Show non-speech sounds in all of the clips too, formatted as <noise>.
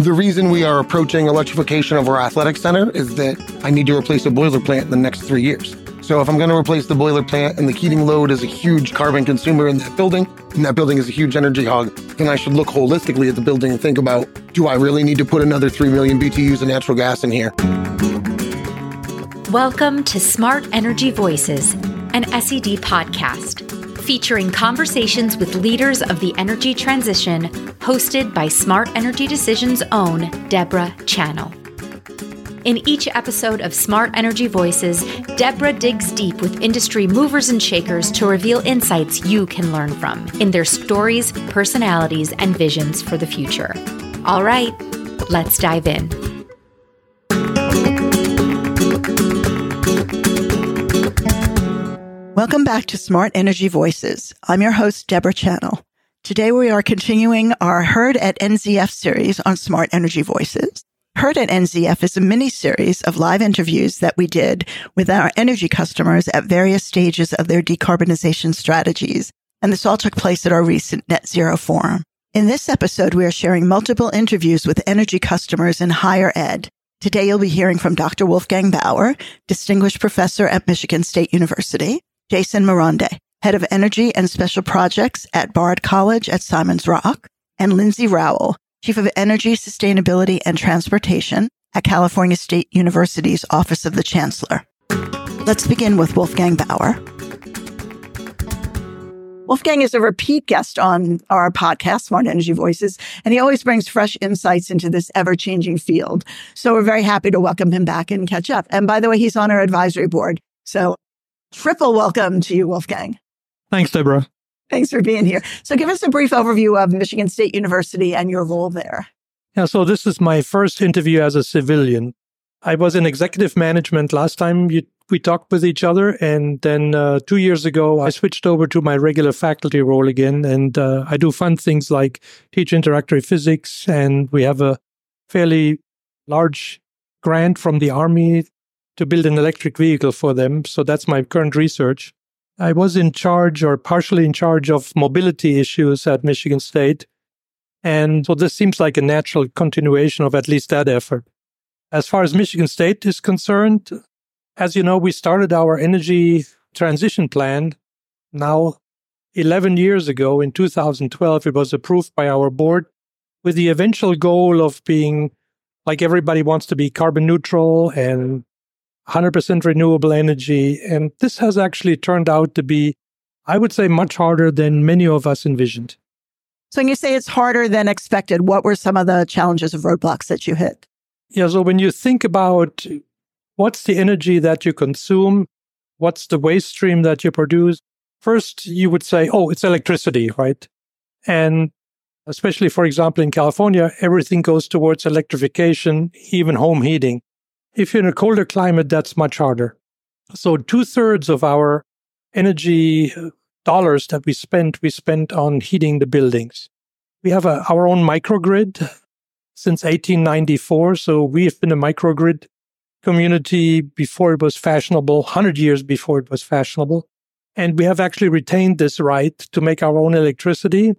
The reason we are approaching electrification of our athletic center is that I need to replace a boiler plant in the next three years. So if I'm going to replace the boiler plant and the heating load is a huge carbon consumer in that building, and that building is a huge energy hog, then I should look holistically at the building and think about, do I really need to put another 3 million BTUs of natural gas in here? Welcome to Smart Energy Voices, an SED podcast featuring conversations with leaders of the energy transition, hosted by Smart Energy Decisions' own Deborah Chanil. In each episode of Smart Energy Voices, Deborah digs deep with industry movers and shakers to reveal insights you can learn from in their stories, personalities, and visions for the future. All right, let's dive in. Welcome back to Smart Energy Voices. I'm your host, Deborah Chanil. Today we are continuing our Heard at NZF series on Smart Energy Voices. Heard at NZF is a mini series of live interviews that we did with our energy customers at various stages of their decarbonization strategies. And this all took place at our recent net zero forum. In this episode, we are sharing multiple interviews with energy customers in higher ed. Today, you'll be hearing from Dr. Wolfgang Bauer, distinguished professor at Michigan State University, Jason Morande, head of energy and special projects at Bard College at Simon's Rock, and Lindsay Rowell, Chief of Energy, Sustainability, and Transportation at California State University's Office of the Chancellor. Let's begin with Wolfgang Bauer. Wolfgang is a repeat guest on our podcast, Smart Energy Voices, and he always brings fresh insights into this ever changing field. So we're very happy to welcome him back and catch up. And by the way, he's on our advisory board. So triple welcome to you, Wolfgang. Thanks, Deborah. Thanks for being here. So give us a brief overview of Michigan State University and your role there. Yeah, so this is my first interview as a civilian. I was in executive management last time you, we talked with each other. And then uh, two years ago, I switched over to my regular faculty role again. And uh, I do fun things like teach introductory physics. And we have a fairly large grant from the Army to build an electric vehicle for them. So that's my current research. I was in charge or partially in charge of mobility issues at Michigan State. And so this seems like a natural continuation of at least that effort. As far as Michigan State is concerned, as you know, we started our energy transition plan now 11 years ago in 2012. It was approved by our board with the eventual goal of being like everybody wants to be carbon neutral and 100% renewable energy. And this has actually turned out to be, I would say, much harder than many of us envisioned. So, when you say it's harder than expected, what were some of the challenges of roadblocks that you hit? Yeah, so when you think about what's the energy that you consume, what's the waste stream that you produce, first you would say, oh, it's electricity, right? And especially, for example, in California, everything goes towards electrification, even home heating. If you're in a colder climate, that's much harder. So two thirds of our energy uh, dollars that we spent, we spent on heating the buildings. We have a, our own microgrid since 1894. So we have been a microgrid community before it was fashionable, 100 years before it was fashionable. And we have actually retained this right to make our own electricity.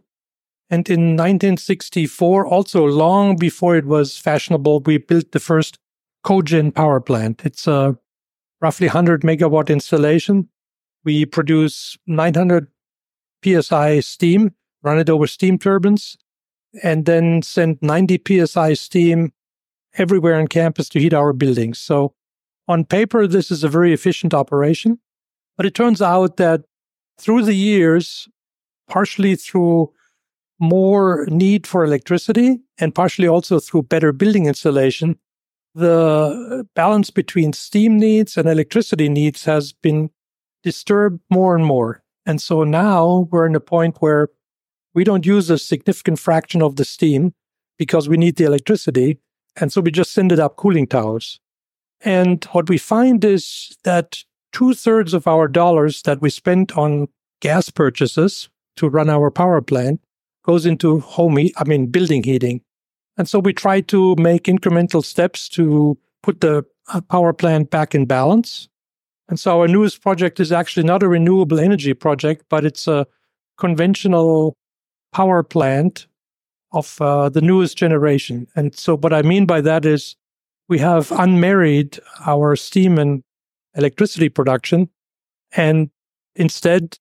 And in 1964, also long before it was fashionable, we built the first cogen power plant. It's a roughly 100 megawatt installation. We produce 900 psi steam, run it over steam turbines, and then send 90 psi steam everywhere on campus to heat our buildings. So, on paper, this is a very efficient operation. But it turns out that through the years, partially through more need for electricity and partially also through better building installation, the balance between steam needs and electricity needs has been disturbed more and more. And so now we're in a point where we don't use a significant fraction of the steam because we need the electricity. And so we just send it up cooling towers. And what we find is that two thirds of our dollars that we spend on gas purchases to run our power plant goes into home, I mean, building heating. And so we try to make incremental steps to put the uh, power plant back in balance. And so our newest project is actually not a renewable energy project, but it's a conventional power plant of uh, the newest generation. And so, what I mean by that is we have unmarried our steam and electricity production. And instead,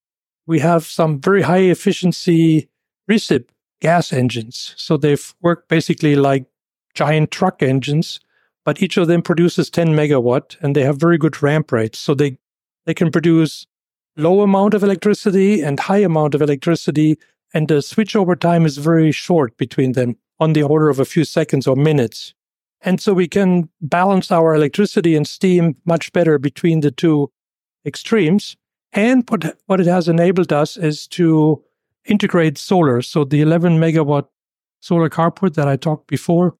we have some very high efficiency recip gas engines. So they've worked basically like giant truck engines, but each of them produces 10 megawatt and they have very good ramp rates. So they, they can produce low amount of electricity and high amount of electricity. And the switchover time is very short between them on the order of a few seconds or minutes. And so we can balance our electricity and steam much better between the two extremes. And what, what it has enabled us is to integrate solar. So the 11 megawatt solar carport that I talked before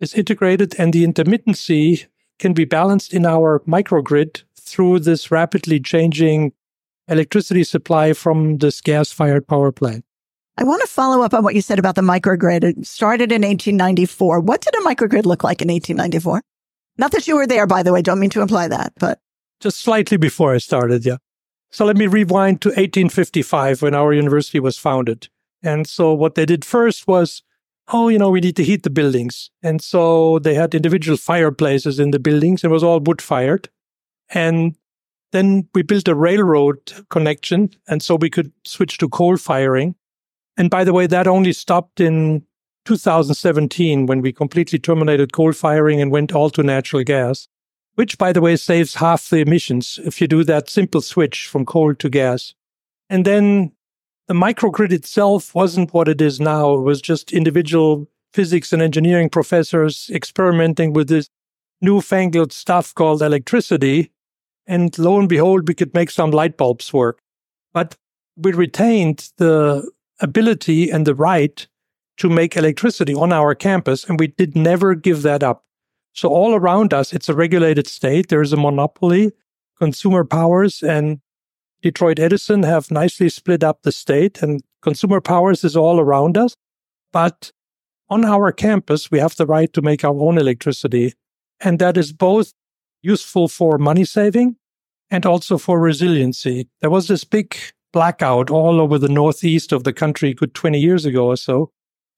is integrated and the intermittency can be balanced in our microgrid through this rapidly changing electricity supply from this gas fired power plant. I want to follow up on what you said about the microgrid. It started in 1894. What did a microgrid look like in 1894? Not that you were there, by the way. Don't mean to imply that, but just slightly before I started. Yeah. So let me rewind to 1855 when our university was founded. And so what they did first was, oh, you know, we need to heat the buildings. And so they had individual fireplaces in the buildings. It was all wood fired. And then we built a railroad connection. And so we could switch to coal firing. And by the way, that only stopped in 2017 when we completely terminated coal firing and went all to natural gas, which, by the way, saves half the emissions if you do that simple switch from coal to gas. And then the microgrid itself wasn't what it is now. It was just individual physics and engineering professors experimenting with this newfangled stuff called electricity. And lo and behold, we could make some light bulbs work. But we retained the ability and the right to make electricity on our campus, and we did never give that up. So all around us, it's a regulated state. There is a monopoly. Consumers Power and Detroit Edison have nicely split up the state, and Consumers Power is all around us. But on our campus, we have the right to make our own electricity. And that is both useful for money saving and also for resiliency. There was this big blackout all over the northeast of the country good 20 years ago or so.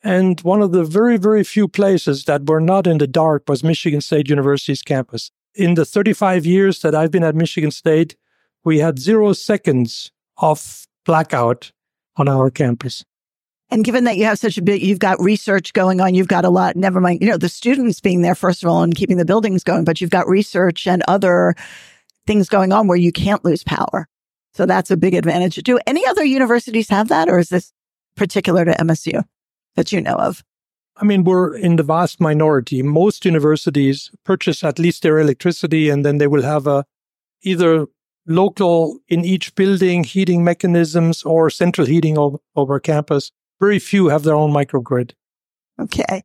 And one of the very, very few places that were not in the dark was Michigan State University's campus. In the 35 years that I've been at Michigan State, we had zero seconds of blackout on our campus. And given that you have such a big, you've got research going on, you've got a lot, never mind, you know, the students being there, first of all, and keeping the buildings going, but you've got research and other things going on where you can't lose power. So that's a big advantage. Do any other universities have that, or is this particular to MSU that you know of? I mean, we're in the vast minority. Most universities purchase at least their electricity, and then they will have a either local in each building heating mechanisms or central heating over, over campus. Very few have their own microgrid. Okay.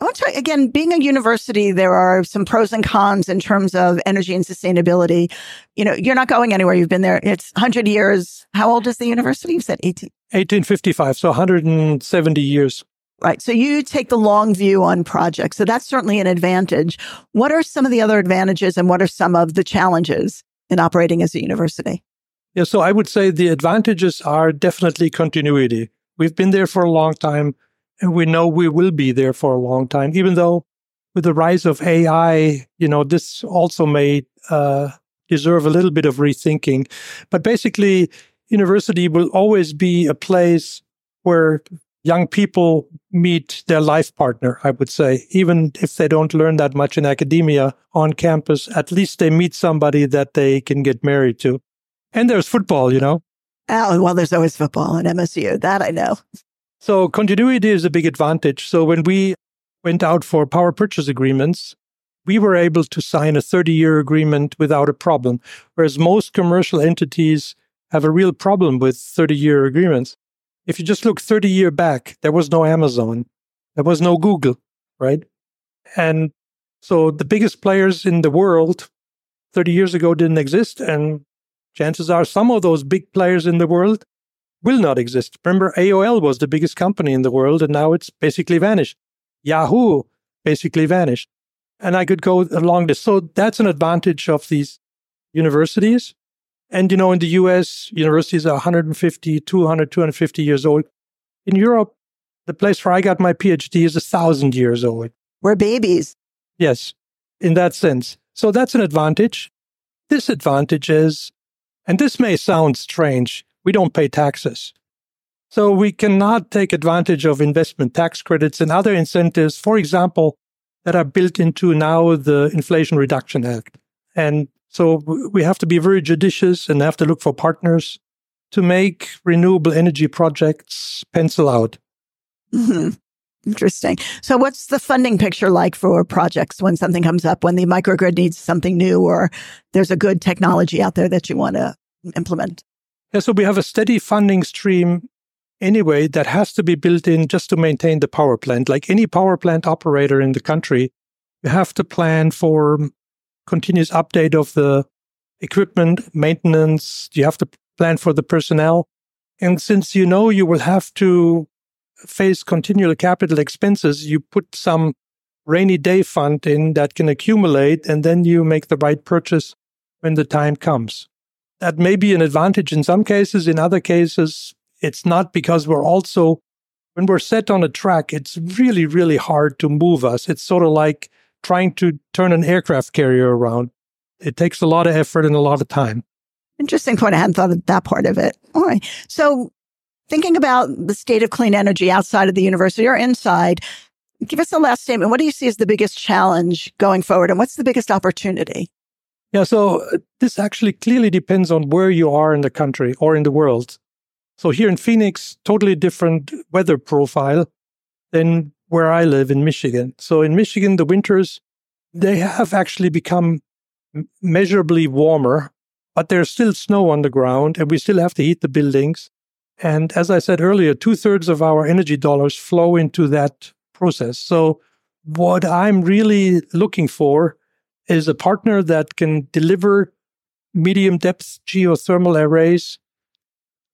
I want to again, being a university, there are some pros and cons in terms of energy and sustainability. You know, you're not going anywhere. You've been there. It's 100 years. How old is the university? You said 18. 1855. So 170 years. Right. So you take the long view on projects. So that's certainly an advantage. What are some of the other advantages and what are some of the challenges in operating as a university? Yeah. So I would say the advantages are definitely continuity. We've been there for a long time and we know we will be there for a long time, even though with the rise of AI, you know, this also may uh, deserve a little bit of rethinking. But basically, university will always be a place where young people meet their life partner, I would say. Even if they don't learn that much in academia on campus, at least they meet somebody that they can get married to. And there's football, you know. Oh, well, there's always football in MSU. That I know. So continuity is a big advantage. So when we went out for power purchase agreements, we were able to sign a 30 year agreement without a problem, whereas most commercial entities have a real problem with 30 year agreements. If you just look 30 year back, there was no Amazon, there was no Google, right? And so the biggest players in the world 30 years ago didn't exist. And chances are some of those big players in the world will not exist. Remember, AOL was the biggest company in the world, and now it's basically vanished. Yahoo basically vanished. And I could go along this. So that's an advantage of these universities. And, you know, in the US, universities are 150, 200, 250 years old. In Europe, The place where I got my PhD is a thousand years old. We're babies. Yes, in that sense. So that's an advantage. Disadvantage is, and this may sound strange, we don't pay taxes. So we cannot take advantage of investment tax credits and other incentives, for example, that are built into now the Inflation Reduction Act. And so we have to be very judicious and have to look for partners to make renewable energy projects pencil out. Mm-hmm. Interesting. So, what's the funding picture like for projects when something comes up, when the microgrid needs something new, or there's a good technology out there that you want to implement? Yeah, so we have a steady funding stream anyway that has to be built in just to maintain the power plant. Like any power plant operator in the country, you have to plan for continuous update of the equipment, maintenance. You have to plan for the personnel. And since you know you will have to face continual capital expenses, you put some rainy day fund in that can accumulate, and then you make the right purchase when the time comes. That may be an advantage in some cases. In other cases, it's not because we're also, when we're set on a track, it's really, really hard to move us. It's sort of like trying to turn an aircraft carrier around. It takes a lot of effort and a lot of time. Interesting point. I hadn't thought of that part of it. All right. So thinking about the state of clean energy outside of the university or inside, give us a last statement. What do you see as the biggest challenge going forward and what's the biggest opportunity? Yeah, so this actually clearly depends on where you are in the country or in the world. So here in Phoenix, totally different weather profile than where I live in Michigan. So in Michigan, the winters, they have actually become measurably warmer, but there's still snow on the ground and we still have to heat the buildings. And as I said earlier, two thirds of our energy dollars flow into that process. So, what I'm really looking for is a partner that can deliver medium depth geothermal arrays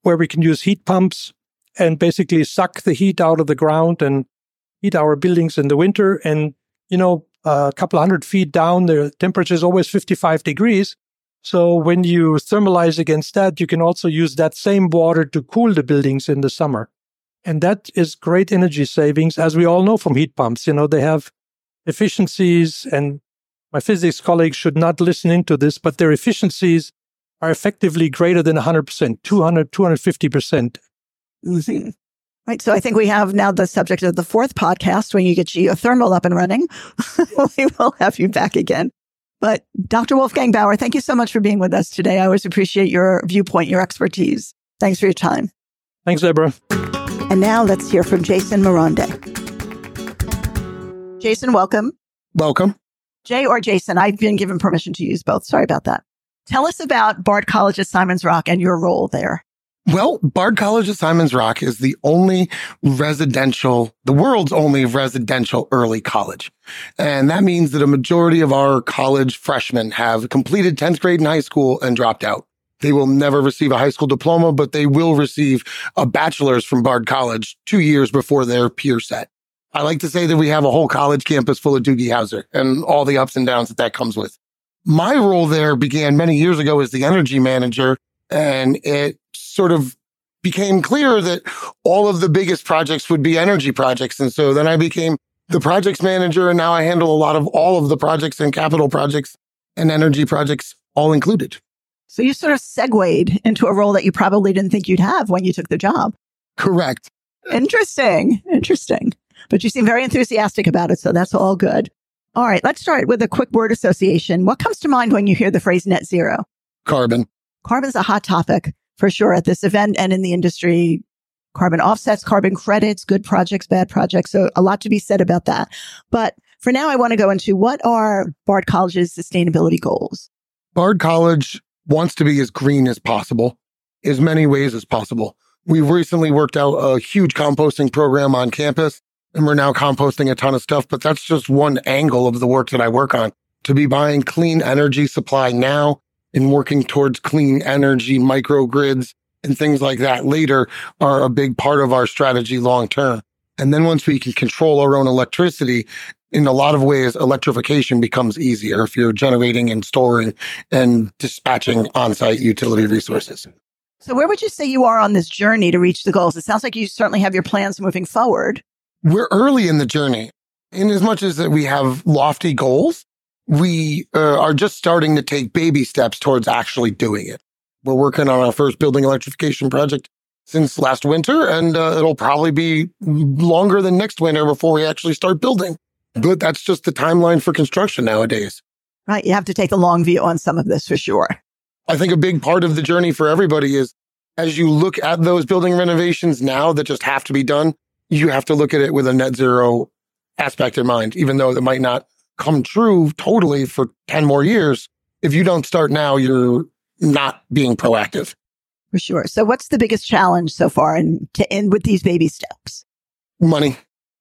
where we can use heat pumps and basically suck the heat out of the ground and heat our buildings in the winter. And, you know, a couple hundred feet down, the temperature is always 55 degrees. So when you thermalize against that, you can also use that same water to cool the buildings in the summer. And that is great energy savings, as we all know from heat pumps. You know, they have efficiencies, and my physics colleagues should not listen into this, but their efficiencies are effectively greater than 100%, 200, 250%. Right. So I think we have now the subject of the fourth podcast when you get geothermal up and running. <laughs> we will have you back again. But Dr. Wolfgang Bauer, thank you so much for being with us today. I always appreciate your viewpoint, your expertise. Thanks for your time. Thanks, Deborah. And now let's hear from Jason Moronde. Jason, welcome. Welcome. Jay or Jason, I've been given permission to use both. Sorry about that. Tell us about Bard College at Simon's Rock and your role there. Well, Bard College of Simon's Rock is the only residential, the world's only residential early college. And that means that a majority of our college freshmen have completed 10th grade in high school and dropped out. They will never receive a high school diploma, but they will receive a bachelor's from Bard College two years before their peer set. I like to say that we have a whole college campus full of Doogie Howser and all the ups and downs that that comes with. My role there began many years ago as the energy manager and it sort of became clear that all of the biggest projects would be energy projects. And so then I became the projects manager and now I handle a lot of all of the projects and capital projects and energy projects all included. So you sort of segued into a role that you probably didn't think you'd have when you took the job. Correct. Interesting. Interesting. But you seem very enthusiastic about it. So that's all good. All right. Let's start with a quick word association. What comes to mind when you hear the phrase net zero? Carbon. Carbon's a hot topic for sure at this event and in the industry. Carbon offsets, carbon credits, good projects, bad projects. So a lot to be said about that. But for now, I want to go into what are Bard College's sustainability goals? Bard College wants to be as green as possible, as many ways as possible. We've recently worked out a huge composting program on campus and we're now composting a ton of stuff, but that's just one angle of the work that I work on to be buying clean energy supply now and working towards clean energy microgrids and things like that later are a big part of our strategy long term. And then once we can control our own electricity, in a lot of ways, electrification becomes easier if you're generating and storing and dispatching on-site utility resources. So, where would you say you are on this journey to reach the goals? It sounds like you certainly have your plans moving forward. We're early in the journey. In as much as that we have lofty goals, we uh, are just starting to take baby steps towards actually doing it. We're working on our first building electrification project since last winter, and uh, it'll probably be longer than next winter before we actually start building. But that's just the timeline for construction nowadays. Right. You have to take a long view on some of this for sure. I think a big part of the journey for everybody is as you look at those building renovations now that just have to be done, you have to look at it with a net zero aspect in mind, even though it might not come true totally for 10 more years. If you don't start now, you're not being proactive. For sure. So what's the biggest challenge so far and to end with these baby steps? Money.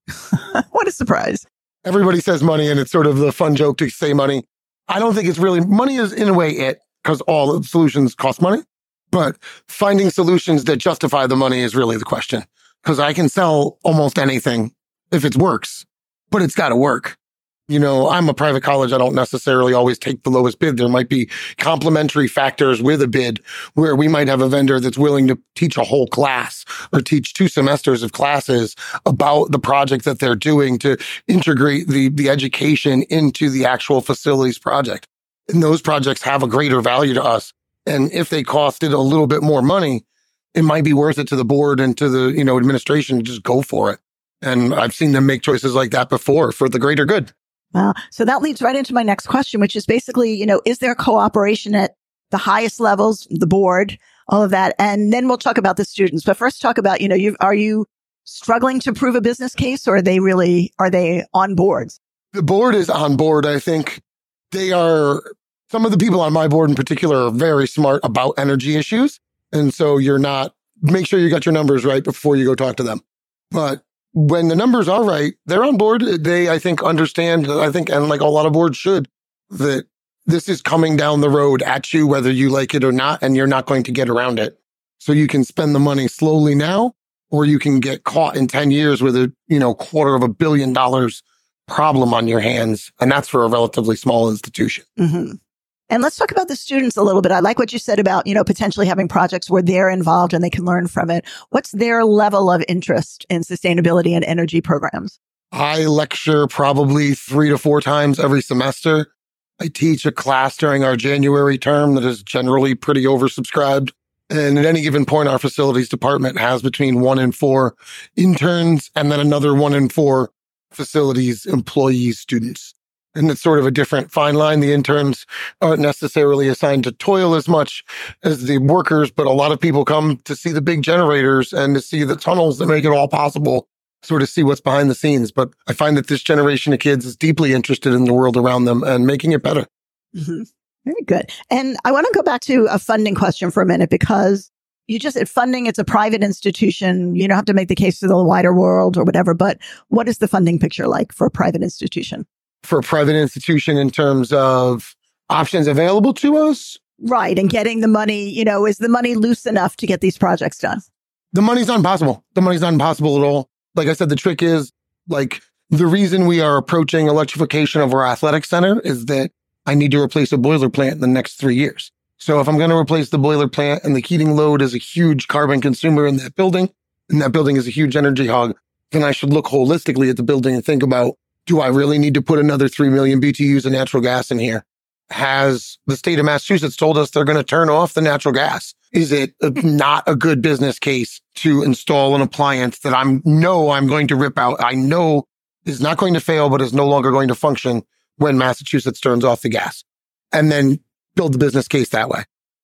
<laughs> what a surprise. Everybody says money and it's sort of the fun joke to say money. I don't think it's really money is in a way it because all solutions cost money, but finding solutions that justify the money is really the question. Cause I can sell almost anything if it works, but it's got to work you know, I'm a private college. I don't necessarily always take the lowest bid. There might be complementary factors with a bid where we might have a vendor that's willing to teach a whole class or teach two semesters of classes about the project that they're doing to integrate the, the education into the actual facilities project. And those projects have a greater value to us. And if they costed a little bit more money, it might be worth it to the board and to the, you know, administration to just go for it. And I've seen them make choices like that before for the greater good. Wow. So that leads right into my next question, which is basically, you know, is there cooperation at the highest levels, the board, all of that? And then we'll talk about the students. But first talk about, you know, you are you struggling to prove a business case or are they really, are they on board? The board is on board. I think they are, some of the people on my board in particular are very smart about energy issues. And so you're not, make sure you got your numbers right before you go talk to them. But when the numbers are right, they're on board. They, I think, understand, I think, and like a lot of boards should, that this is coming down the road at you, whether you like it or not, and you're not going to get around it. So you can spend the money slowly now, or you can get caught in 10 years with a, you know, quarter of a billion dollars problem on your hands. And that's for a relatively small institution. Mm-hmm. And let's talk about the students a little bit. I like what you said about, you know, potentially having projects where they're involved and they can learn from it. What's their level of interest in sustainability and energy programs? I lecture probably three to four times every semester. I teach a class during our January term that is generally pretty oversubscribed. And at any given point, our facilities department has between one and four interns and then another one and four facilities employees, students and it's sort of a different fine line. The interns aren't necessarily assigned to toil as much as the workers, but a lot of people come to see the big generators and to see the tunnels that make it all possible, sort of see what's behind the scenes. But I find that this generation of kids is deeply interested in the world around them and making it better. Mm-hmm. Very good. And I want to go back to a funding question for a minute because you just funding, it's a private institution. You don't have to make the case to the wider world or whatever, but what is the funding picture like for a private institution? For a private institution in terms of options available to us. Right. And getting the money, you know, is the money loose enough to get these projects done? The money's not impossible. The money's not impossible at all. Like I said, the trick is like the reason we are approaching electrification of our athletic center is that I need to replace a boiler plant in the next three years. So if I'm going to replace the boiler plant and the heating load is a huge carbon consumer in that building, and that building is a huge energy hog, then I should look holistically at the building and think about do I really need to put another 3 million BTUs of natural gas in here? Has the state of Massachusetts told us they're going to turn off the natural gas? Is it not a good business case to install an appliance that I'm know I'm going to rip out? I know is not going to fail, but is no longer going to function when Massachusetts turns off the gas and then build the business case that way.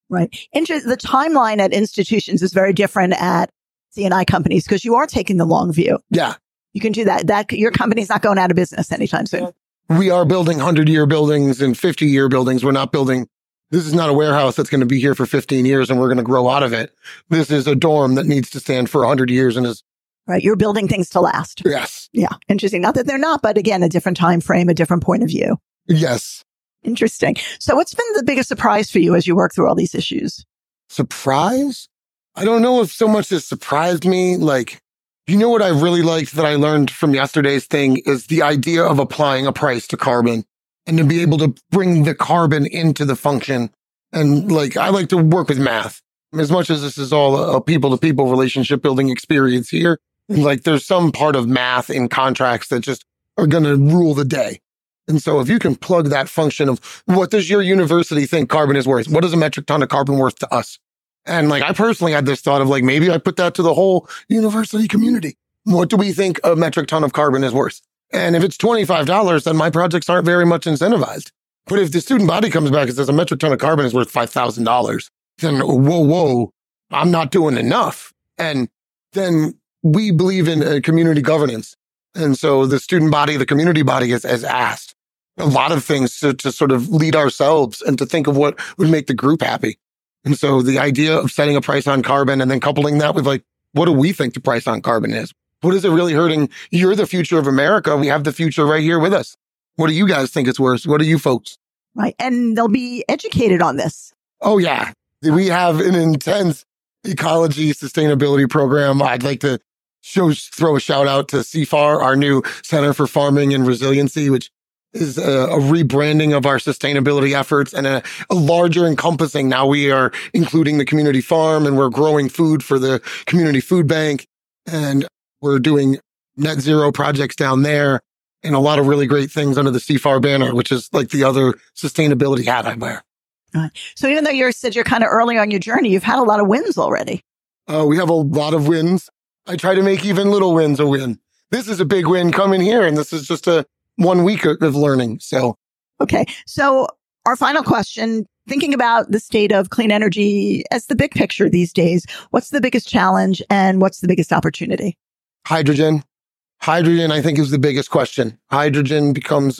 Right. Inter- the timeline at institutions is very different at C&I companies because you are taking the long view. Yeah. You can do that. That your company's not going out of business anytime soon. We are building 100 year buildings and 50 year buildings. We're not building this is not a warehouse that's going to be here for 15 years and we're going to grow out of it. This is a dorm that needs to stand for 100 years and is right. You're building things to last. Yes. Yeah. Interesting. Not that they're not, but again, a different time frame, a different point of view. Yes. Interesting. So what's been the biggest surprise for you as you work through all these issues? Surprise? I don't know if so much has surprised me. Like you know what I really liked that I learned from yesterday's thing is the idea of applying a price to carbon and to be able to bring the carbon into the function. And like, I like to work with math. as much as this is all a people to people relationship building experience here, like there's some part of math in contracts that just are going to rule the day. And so if you can plug that function of what does your university think carbon is worth? What is a metric ton of carbon worth to us? And like I personally had this thought of like maybe I put that to the whole university community. What do we think a metric ton of carbon is worth? And if it's $25, then my projects aren't very much incentivized. But if the student body comes back and says a metric ton of carbon is worth $5,000, then whoa, whoa, I'm not doing enough. And then we believe in uh, community governance. And so the student body, the community body has, has asked a lot of things to, to sort of lead ourselves and to think of what would make the group happy. And so the idea of setting a price on carbon and then coupling that with like, what do we think the price on carbon is? What is it really hurting? You're the future of America. We have the future right here with us. What do you guys think it's worth? What do you folks? Right. And they'll be educated on this. Oh, yeah. We have an intense ecology sustainability program. I'd like to show, throw a shout out to CFAR, our new Center for Farming and Resiliency, which is a, a rebranding of our sustainability efforts and a, a, larger encompassing. Now we are including the community farm and we're growing food for the community food bank and we're doing net zero projects down there and a lot of really great things under the CFAR banner, which is like the other sustainability hat I wear. So even though you said you're kind of early on your journey, you've had a lot of wins already. Uh, we have a lot of wins. I try to make even little wins a win. This is a big win coming here, and this is just a one week of learning. So, okay. So our final question, thinking about the state of clean energy as the big picture these days, what's the biggest challenge and what's the biggest opportunity? Hydrogen. Hydrogen, I think, is the biggest question. Hydrogen becomes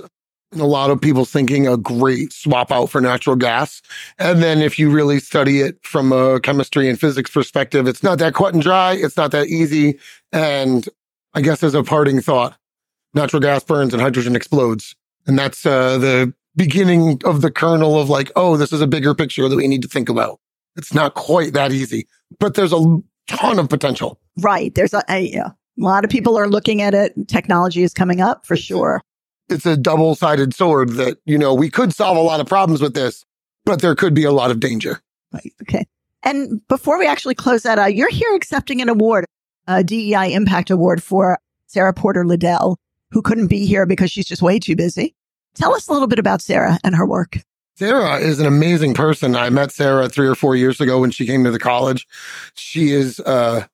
a lot of people thinking a great swap out for natural gas. And then if you really study it from a chemistry and physics perspective, it's not that cut and dry. It's not that easy. And I guess as a parting thought, natural gas burns and hydrogen explodes. And that's uh, the beginning of the kernel of like, oh, this is a bigger picture that we need to think about. It's not quite that easy, but there's a ton of potential. Right. There's a, a, a lot of people are looking at it. Technology is coming up for sure it's a double sided sword that, you know, we could solve a lot of problems with this, but there could be a lot of danger. Right. Okay. And before we actually close that, uh, you're here accepting an award, a DEI Impact Award for Sarah Porter Liddell, who couldn't be here because she's just way too busy. Tell us a little bit about Sarah and her work. Sarah is an amazing person. I met Sarah three or four years ago when she came to the college. She is, uh,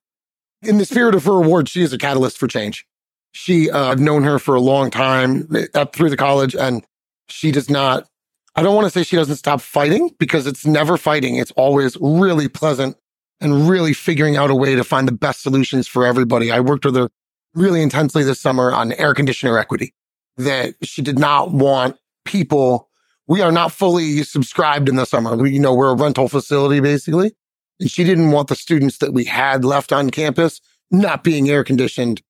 in the spirit of her award, she is a catalyst for change. She, uh, I've known her for a long time up through the college and she does not, I don't want to say she doesn't stop fighting because it's never fighting. It's always really pleasant and really figuring out a way to find the best solutions for everybody. I worked with her really intensely this summer on air conditioner equity that she did not want people. We are not fully subscribed in the summer. We, you know, we're a rental facility basically. And she didn't want the students that we had left on campus not being air conditioned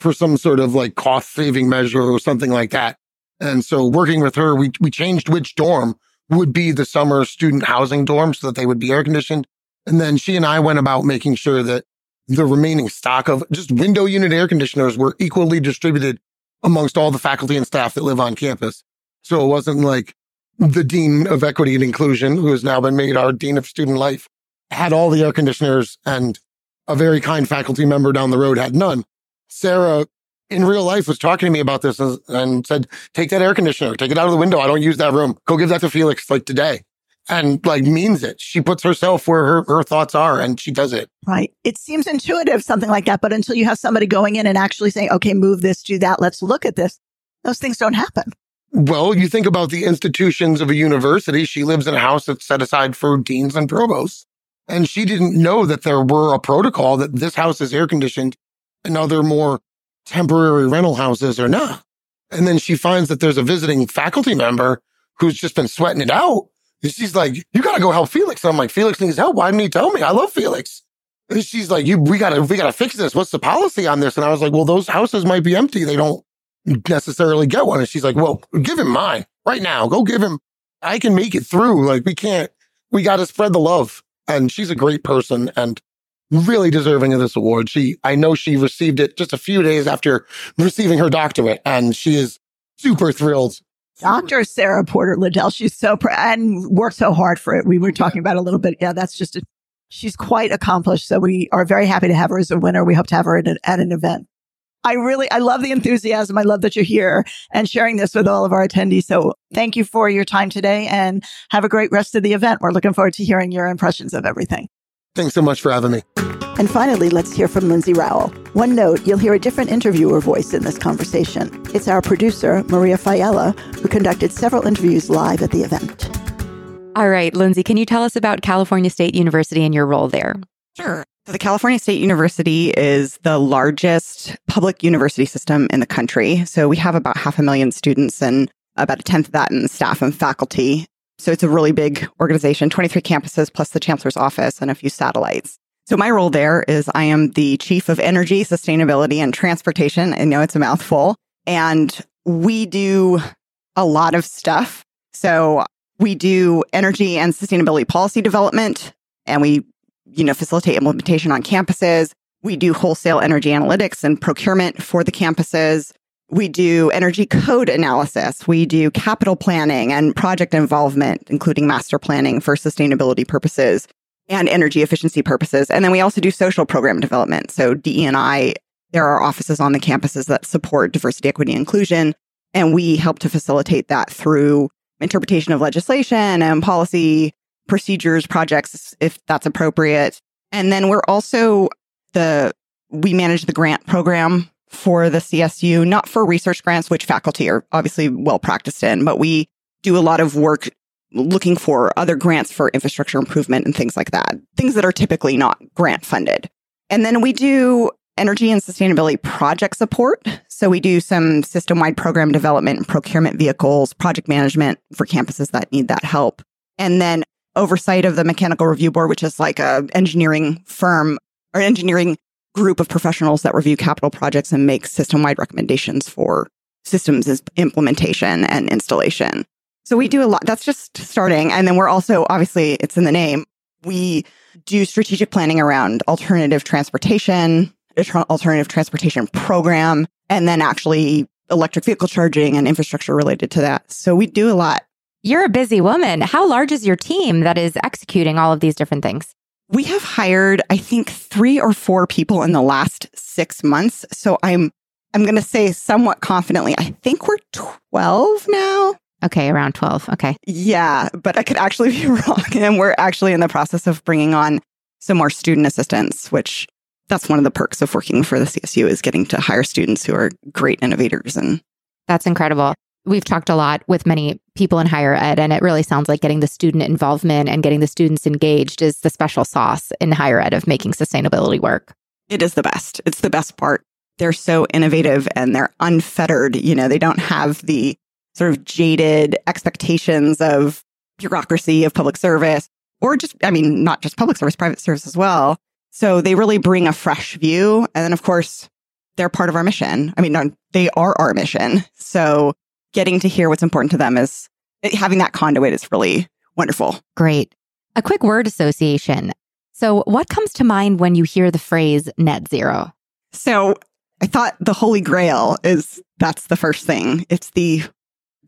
for some sort of like cost saving measure or something like that. And so working with her, we, we changed which dorm would be the summer student housing dorm so that they would be air conditioned. And then she and I went about making sure that the remaining stock of just window unit air conditioners were equally distributed amongst all the faculty and staff that live on campus. So it wasn't like the dean of equity and inclusion, who has now been made our dean of student life, had all the air conditioners and a very kind faculty member down the road had none. Sarah in real life was talking to me about this and, said, take that air conditioner, take it out of the window. I don't use that room. Go give that to Felix like today. And like means it. She puts herself where her, her thoughts are and she does it. Right. It seems intuitive, something like that. But until you have somebody going in and actually saying, okay, move this, do that. Let's look at this. Those things don't happen. Well, you think about the institutions of a university. She lives in a house that's set aside for deans and provosts. And she didn't know that there were a protocol that this house is air conditioned and other more temporary rental houses or not. And then she finds that there's a visiting faculty member who's just been sweating it out. And she's like, you got to go help Felix. And I'm like, Felix needs help. Why didn't he tell me? I love Felix. And she's like, you, we gotta, we gotta fix this. What's the policy on this? And I was like, well, those houses might be empty. They don't necessarily get one. And she's like, well, give him mine right now. Go give him. I can make it through. Like we can't, we got to spread the love. And she's a great person. And really deserving of this award. She, I know she received it just a few days after receiving her doctorate and she is super thrilled. Dr. Sarah Porter Liddell, she's so proud and worked so hard for it. We were oh, talking about a little bit. Yeah, that's just a She's quite accomplished. So we are very happy to have her as a winner. We hope to have her at an, at an event. I really, I love the enthusiasm. I love that you're here and sharing this with all of our attendees. So thank you for your time today and have a great rest of the event. We're looking forward to hearing your impressions of everything. Thanks so much for having me. And finally, let's hear from Lindsay Rowell. One note, you'll hear a different interviewer voice in this conversation. It's our producer, Maria Fiella, who conducted several interviews live at the event. All right, Lindsay, can you tell us about California State University and your role there? Sure. So the California State University is the largest public university system in the country. So we have about half a million students and about a tenth of that in staff and faculty. So it's a really big organization, 23 campuses plus the chancellor's office and a few satellites. So my role there is I am the chief of energy, sustainability and transportation. I know it's a mouthful and we do a lot of stuff. So we do energy and sustainability policy development and we you know, facilitate implementation on campuses. We do wholesale energy analytics and procurement for the campuses. We do energy code analysis. We do capital planning and project involvement, including master planning for sustainability purposes and energy efficiency purposes. And then we also do social program development. So DE&I, there are offices on the campuses that support diversity, equity, inclusion. And we help to facilitate that through interpretation of legislation and policy procedures, projects, if that's appropriate. And then we're also the, we manage the grant program for the CSU, not for research grants, which faculty are obviously well practiced in, but we do a lot of work looking for other grants for infrastructure improvement and things like that, things that are typically not grant funded. And then we do energy and sustainability project support. So we do some system wide program development and procurement vehicles, project management for campuses that need that help. And then oversight of the mechanical review board, which is like a engineering firm or engineering group of professionals that review capital projects and make system wide recommendations for systems implementation and installation. So we do a lot. That's just starting. And then we're also, obviously, it's in the name. We do strategic planning around alternative transportation, alternative transportation program, and then actually electric vehicle charging and infrastructure related to that. So we do a lot. You're a busy woman. How large is your team that is executing all of these different things? We have hired, I think, three or four people in the last six months. So I'm, I'm going to say somewhat confidently, I think we're 12 now. Okay, around 12. Okay. Yeah, but I could actually be <laughs> wrong. And we're actually in the process of bringing on some more student assistants, which that's one of the perks of working for the CSU is getting to hire students who are great innovators and that's incredible we've talked a lot with many people in higher ed, and it really sounds like getting the student involvement and getting the students engaged is the special sauce in higher ed of making sustainability work. It is the best. It's the best part. They're so innovative and they're unfettered. You know, they don't have the sort of jaded expectations of bureaucracy of public service or just, I mean, not just public service, private service as well. So they really bring a fresh view. And then, of course, they're part of our mission. I mean, no, they are our mission. So getting to hear what's important to them is having that conduit is really wonderful. Great. A quick word association. So, what comes to mind when you hear the phrase net zero? So, I thought the holy grail is that's the first thing. It's the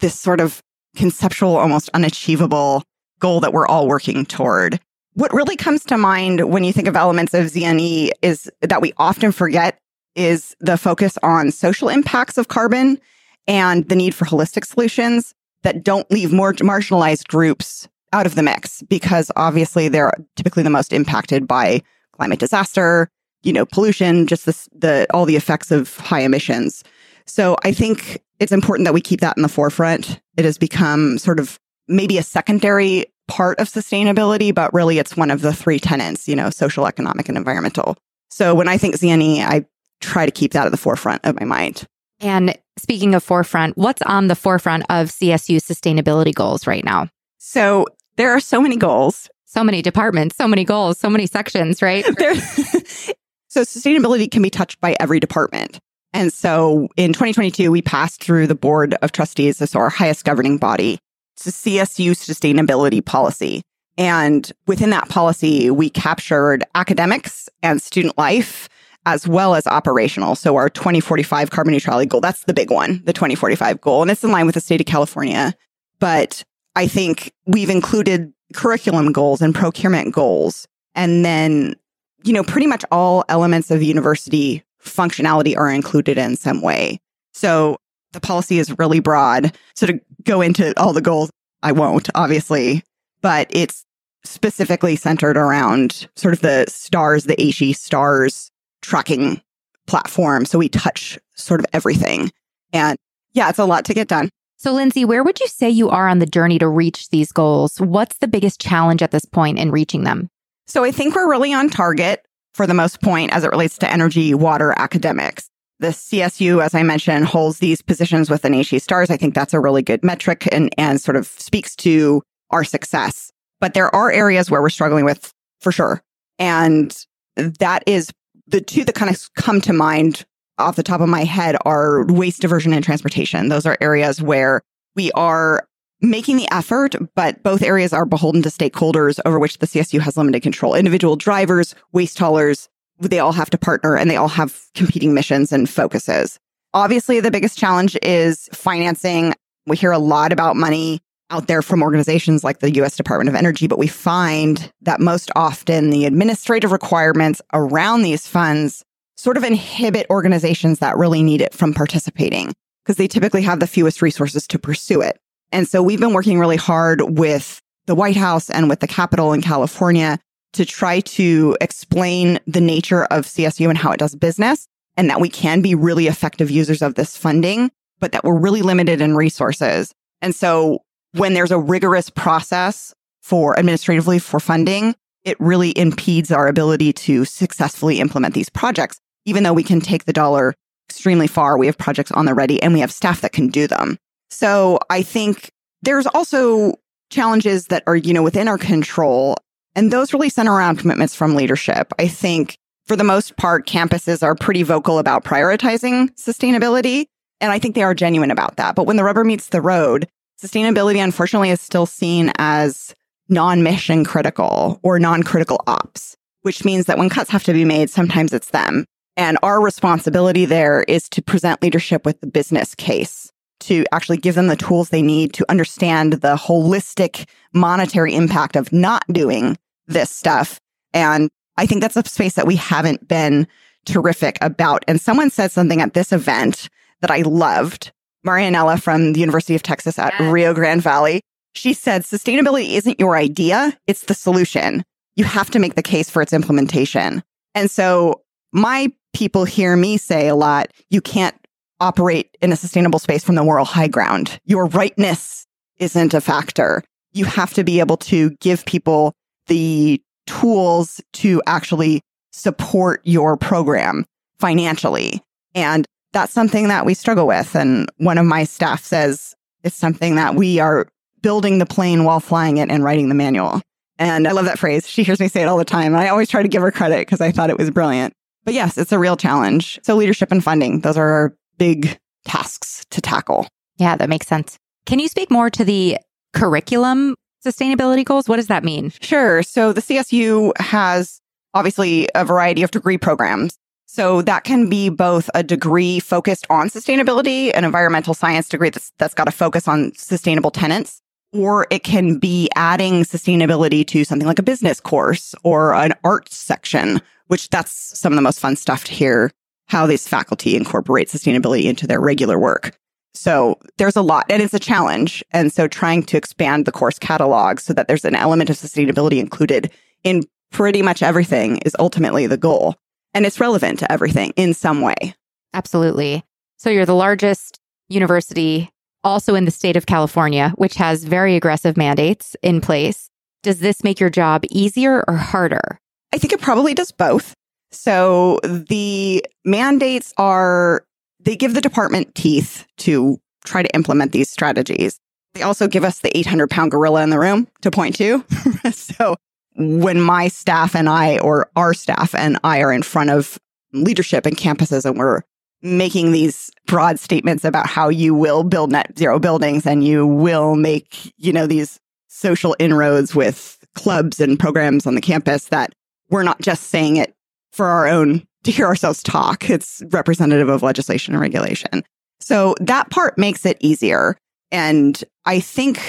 this sort of conceptual, almost unachievable goal that we're all working toward. What really comes to mind when you think of elements of ZNE is that we often forget is the focus on social impacts of carbon and the need for holistic solutions that don't leave more marginalized groups out of the mix because obviously they're typically the most impacted by climate disaster, you know, pollution, just the, the all the effects of high emissions. So I think it's important that we keep that in the forefront. It has become sort of maybe a secondary part of sustainability, but really it's one of the three tenets, you know, social, economic, and environmental. So when I think ZNE, I try to keep that at the forefront of my mind. And speaking of forefront, what's on the forefront of CSU sustainability goals right now? So there are so many goals. So many departments, so many goals, so many sections, right? <laughs> <laughs> so sustainability can be touched by every department. And so in 2022, we passed through the board of trustees, so our highest governing body, to CSU sustainability policy. And within that policy, we captured academics and student life as well as operational. So our 2045 carbon neutrality goal, that's the big one, the 2045 goal. And it's in line with the state of California. But I think we've included curriculum goals and procurement goals And then, you know, pretty much all elements of the university functionality are included in some way. So the policy is really broad. So to go into all the goals, I won't, obviously, but it's specifically centered around sort of the stars, the AASHE STARS tracking platform. So we touch sort of everything. And yeah, it's a lot to get done. So, Lindsay, where would you say you are on the journey to reach these goals? What's the biggest challenge at this point in reaching them? So, I think we're really on target for the most point as it relates to energy, water, academics. The CSU, as I mentioned, holds these positions with the AASHE STARS. I think that's a really good metric and, and sort of speaks to our success. But there are areas where we're struggling with for sure. And that is the two that kind of come to mind off the top of my head are waste diversion and transportation. Those are areas where we are making the effort, but both areas are beholden to stakeholders over which the CSU has limited control. Individual drivers, waste haulers, they all have to partner and they all have competing missions and focuses. Obviously, the biggest challenge is financing. We hear a lot about money out there from organizations like the US Department of Energy, but we find that most often the administrative requirements around these funds sort of inhibit organizations that really need it from participating because they typically have the fewest resources to pursue it. And so we've been working really hard with the White House and with the Capitol in California to try to explain the nature of CSU and how it does business and that we can be really effective users of this funding, but that we're really limited in resources. And so when there's a rigorous process for administratively for funding, it really impedes our ability to successfully implement these projects even though we can take the dollar extremely far, we have projects on the ready and we have staff that can do them. So I think there's also challenges that are, you know, within our control. And those really center around commitments from leadership. I think for the most part, campuses are pretty vocal about prioritizing sustainability. And I think they are genuine about that. But when the rubber meets the road, sustainability, unfortunately, is still seen as non mission critical or non critical ops, which means that when cuts have to be made, sometimes it's them. And our responsibility there is to present leadership with the business case, to actually give them the tools they need to understand the holistic monetary impact of not doing this stuff. And I think that's a space that we haven't been terrific about. And someone said something at this event that I loved. Marianella from the University of Texas at Rio Grande Valley. She said, sustainability isn't your idea, it's the solution. You have to make the case for its implementation. And so my people hear me say a lot, you can't operate in a sustainable space from the moral high ground. Your rightness isn't a factor. You have to be able to give people the tools to actually support your program financially. And that's something that we struggle with. And one of my staff says it's something that we are building the plane while flying it and writing the manual. And I love that phrase. She hears me say it all the time. And I always try to give her credit because I thought it was brilliant. But yes, it's a real challenge. So leadership and funding, those are big tasks to tackle. Yeah, that makes sense. Can you speak more to the curriculum sustainability goals? What does that mean? Sure. So the CSU has obviously a variety of degree programs. So that can be both a degree focused on sustainability, an environmental science degree that's, that's got a focus on sustainable tenants, or it can be adding sustainability to something like a business course or an art section which that's some of the most fun stuff to hear how this faculty incorporate sustainability into their regular work. So there's a lot and it's a challenge. And so trying to expand the course catalog so that there's an element of sustainability included in pretty much everything is ultimately the goal. And it's relevant to everything in some way. Absolutely. So you're the largest university also in the state of California, which has very aggressive mandates in place. Does this make your job easier or harder? I think it probably does both. So the mandates are, they give the department teeth to try to implement these strategies. They also give us the 800 pound gorilla in the room to point to. <laughs> so when my staff and I, or our staff and I, are in front of leadership and campuses and we're making these broad statements about how you will build net zero buildings and you will make, you know, these social inroads with clubs and programs on the campus that we're not just saying it for our own to hear ourselves talk. It's representative of legislation and regulation. So that part makes it easier. And I think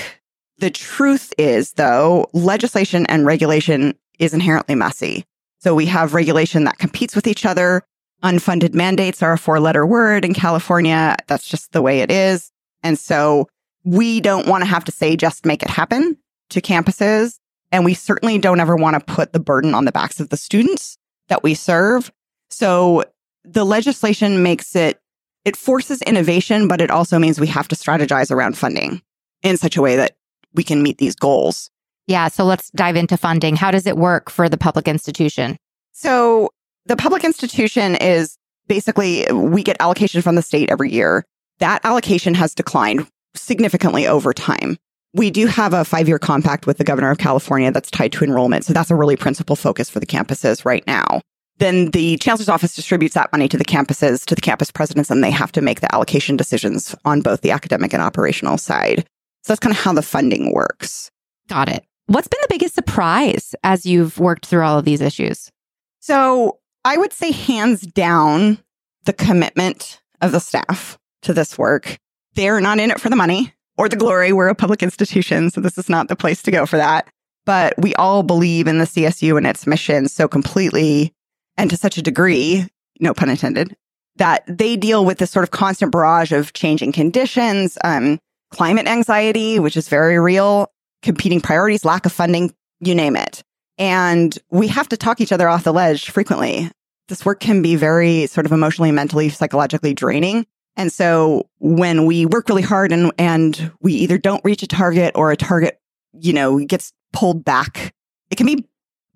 the truth is, though, legislation and regulation is inherently messy. So we have regulation that competes with each other. Unfunded mandates are a four letter word in California. That's just the way it is. And so we don't want to have to say, just make it happen to campuses. And we certainly don't ever want to put the burden on the backs of the students that we serve. So the legislation makes it, it forces innovation, but it also means we have to strategize around funding in such a way that we can meet these goals. Yeah. So let's dive into funding. How does it work for the public institution? So the public institution is basically, we get allocation from the state every year. That allocation has declined significantly over time. We do have a five year compact with the governor of California that's tied to enrollment. So that's a really principal focus for the campuses right now. Then the chancellor's office distributes that money to the campuses, to the campus presidents, and they have to make the allocation decisions on both the academic and operational side. So that's kind of how the funding works. Got it. What's been the biggest surprise as you've worked through all of these issues? So I would say, hands down, the commitment of the staff to this work. They're not in it for the money or the glory. We're a public institution, so this is not the place to go for that. But we all believe in the CSU and its mission so completely and to such a degree, no pun intended, that they deal with this sort of constant barrage of changing conditions, um, climate anxiety, which is very real, competing priorities, lack of funding, you name it. And we have to talk each other off the ledge frequently. This work can be very sort of emotionally, mentally, psychologically draining. And so when we work really hard and, and we either don't reach a target or a target, you know, gets pulled back, it can be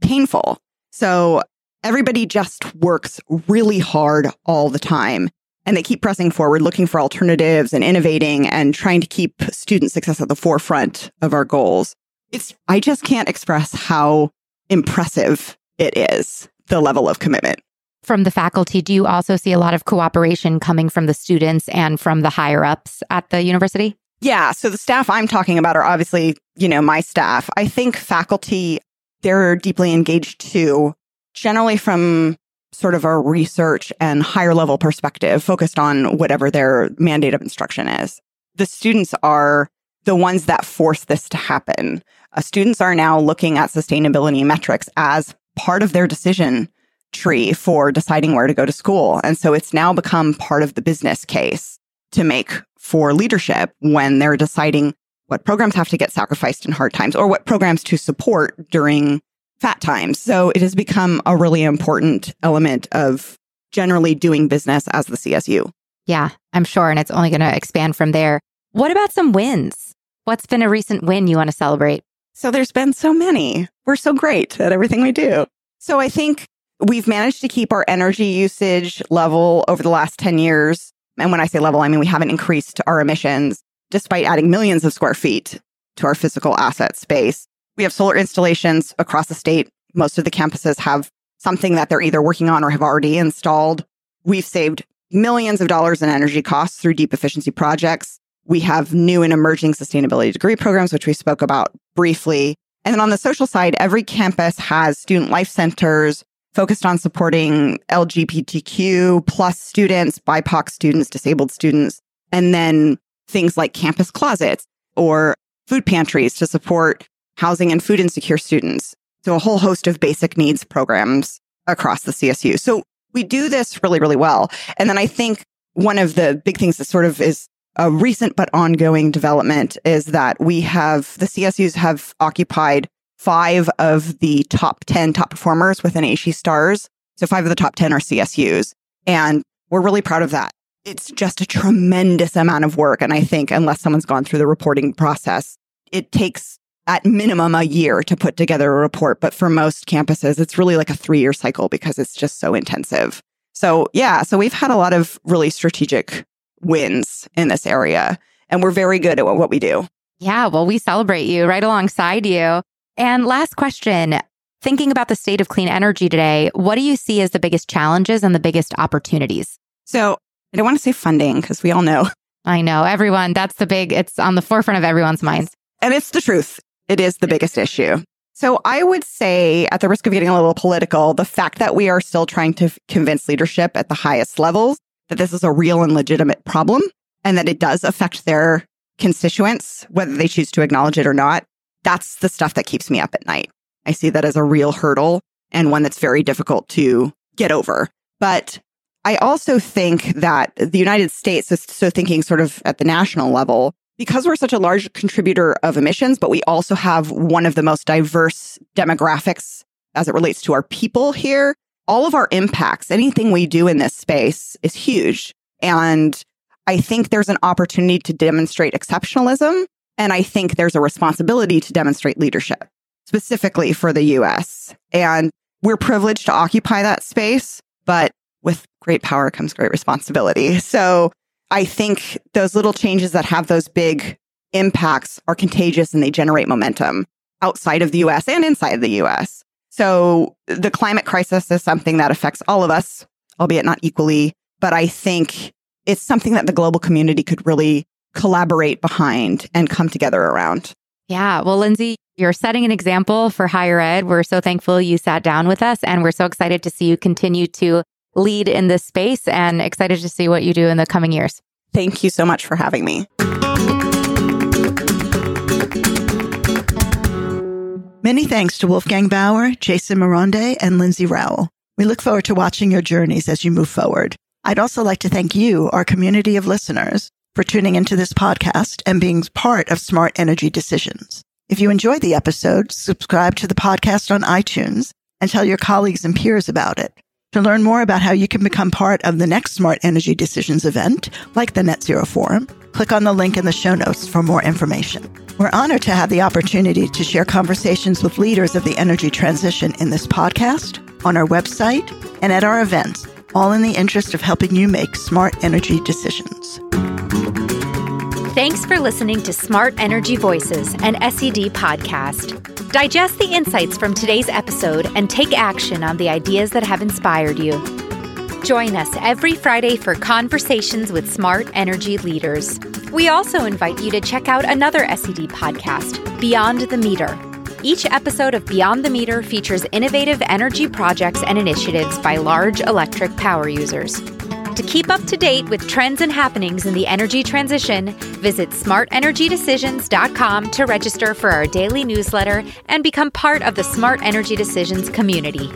painful. So everybody just works really hard all the time and they keep pressing forward, looking for alternatives and innovating and trying to keep student success at the forefront of our goals. It's, I just can't express how impressive it is, the level of commitment. From the faculty, do you also see a lot of cooperation coming from the students and from the higher ups at the university? Yeah. So the staff I'm talking about are obviously, you know, my staff. I think faculty, they're deeply engaged too, generally from sort of a research and higher level perspective focused on whatever their mandate of instruction is. The students are the ones that force this to happen. Uh, students are now looking at sustainability metrics as part of their decision tree for deciding where to go to school. And so it's now become part of the business case to make for leadership when they're deciding what programs have to get sacrificed in hard times or what programs to support during fat times. So it has become a really important element of generally doing business as the CSU. Yeah, I'm sure. And it's only going to expand from there. What about some wins? What's been a recent win you want to celebrate? So there's been so many. We're so great at everything we do. So I think we've managed to keep our energy usage level over the last 10 years. And when I say level, I mean we haven't increased our emissions despite adding millions of square feet to our physical asset space. We have solar installations across the state. Most of the campuses have something that they're either working on or have already installed. We've saved millions of dollars in energy costs through deep efficiency projects. We have new and emerging sustainability degree programs, which we spoke about briefly. And then on the social side, every campus has student life centers focused on supporting LGBTQ plus students, BIPOC students, disabled students, and then things like campus closets or food pantries to support housing and food insecure students. So a whole host of basic needs programs across the CSU. So we do this really, really well. And then I think one of the big things that sort of is a recent but ongoing development is that we have the CSUs have occupied five of the top 10 top performers within AASHE STARS. So five of the top 10 are CSUs. And we're really proud of that. It's just a tremendous amount of work. And I think unless someone's gone through the reporting process, it takes at minimum a year to put together a report. But for most campuses, it's really like a three year cycle because it's just so intensive. So yeah, so we've had a lot of really strategic wins in this area and we're very good at what we do. Yeah, well, we celebrate you right alongside you. And last question thinking about the state of clean energy today, what do you see as the biggest challenges and the biggest opportunities? So I don't want to say funding because we all know. I know everyone, that's the big, it's on the forefront of everyone's minds. And it's the truth. It is the biggest issue. So I would say, at the risk of getting a little political, the fact that we are still trying to convince leadership at the highest levels that this is a real and legitimate problem and that it does affect their constituents, whether they choose to acknowledge it or not, that's the stuff that keeps me up at night. I see that as a real hurdle and one that's very difficult to get over. But I also think that the United States is so thinking sort of at the national level, because we're such a large contributor of emissions, but we also have one of the most diverse demographics as it relates to our people here. All of our impacts, anything we do in this space is huge. And I think there's an opportunity to demonstrate exceptionalism. And I think there's a responsibility to demonstrate leadership, specifically for the US. And we're privileged to occupy that space, but with great power comes great responsibility. So I think those little changes that have those big impacts are contagious and they generate momentum outside of the US and inside the US. So the climate crisis is something that affects all of us, albeit not equally. But I think it's something that the global community could really collaborate behind and come together around. Yeah. Well, Lindsay, you're setting an example for higher ed. We're so thankful you sat down with us and we're so excited to see you continue to lead in this space and excited to see what you do in the coming years. Thank you so much for having me. Many thanks to Wolfgang Bauer, Jason Moronde, and Lindsay Rowell. We look forward to watching your journeys as you move forward. I'd also like to thank you, our community of listeners, for tuning into this podcast and being part of Smart Energy Decisions. If you enjoyed the episode, subscribe to the podcast on iTunes and tell your colleagues and peers about it. To learn more about how you can become part of the next Smart Energy Decisions event, like the Net Zero Forum, click on the link in the show notes for more information. We're honored to have the opportunity to share conversations with leaders of the energy transition in this podcast, on our website, and at our events, all in the interest of helping you make smart energy decisions. Thanks for listening to Smart Energy Voices, an SED podcast. Digest the insights from today's episode and take action on the ideas that have inspired you. Join us every Friday for conversations with smart energy leaders. We also invite you to check out another SED podcast, Beyond the Meter. Each episode of Beyond the Meter features innovative energy projects and initiatives by large electric power users. To keep up to date with trends and happenings in the energy transition, visit smartenergydecisions.com to register for our daily newsletter and become part of the Smart Energy Decisions community.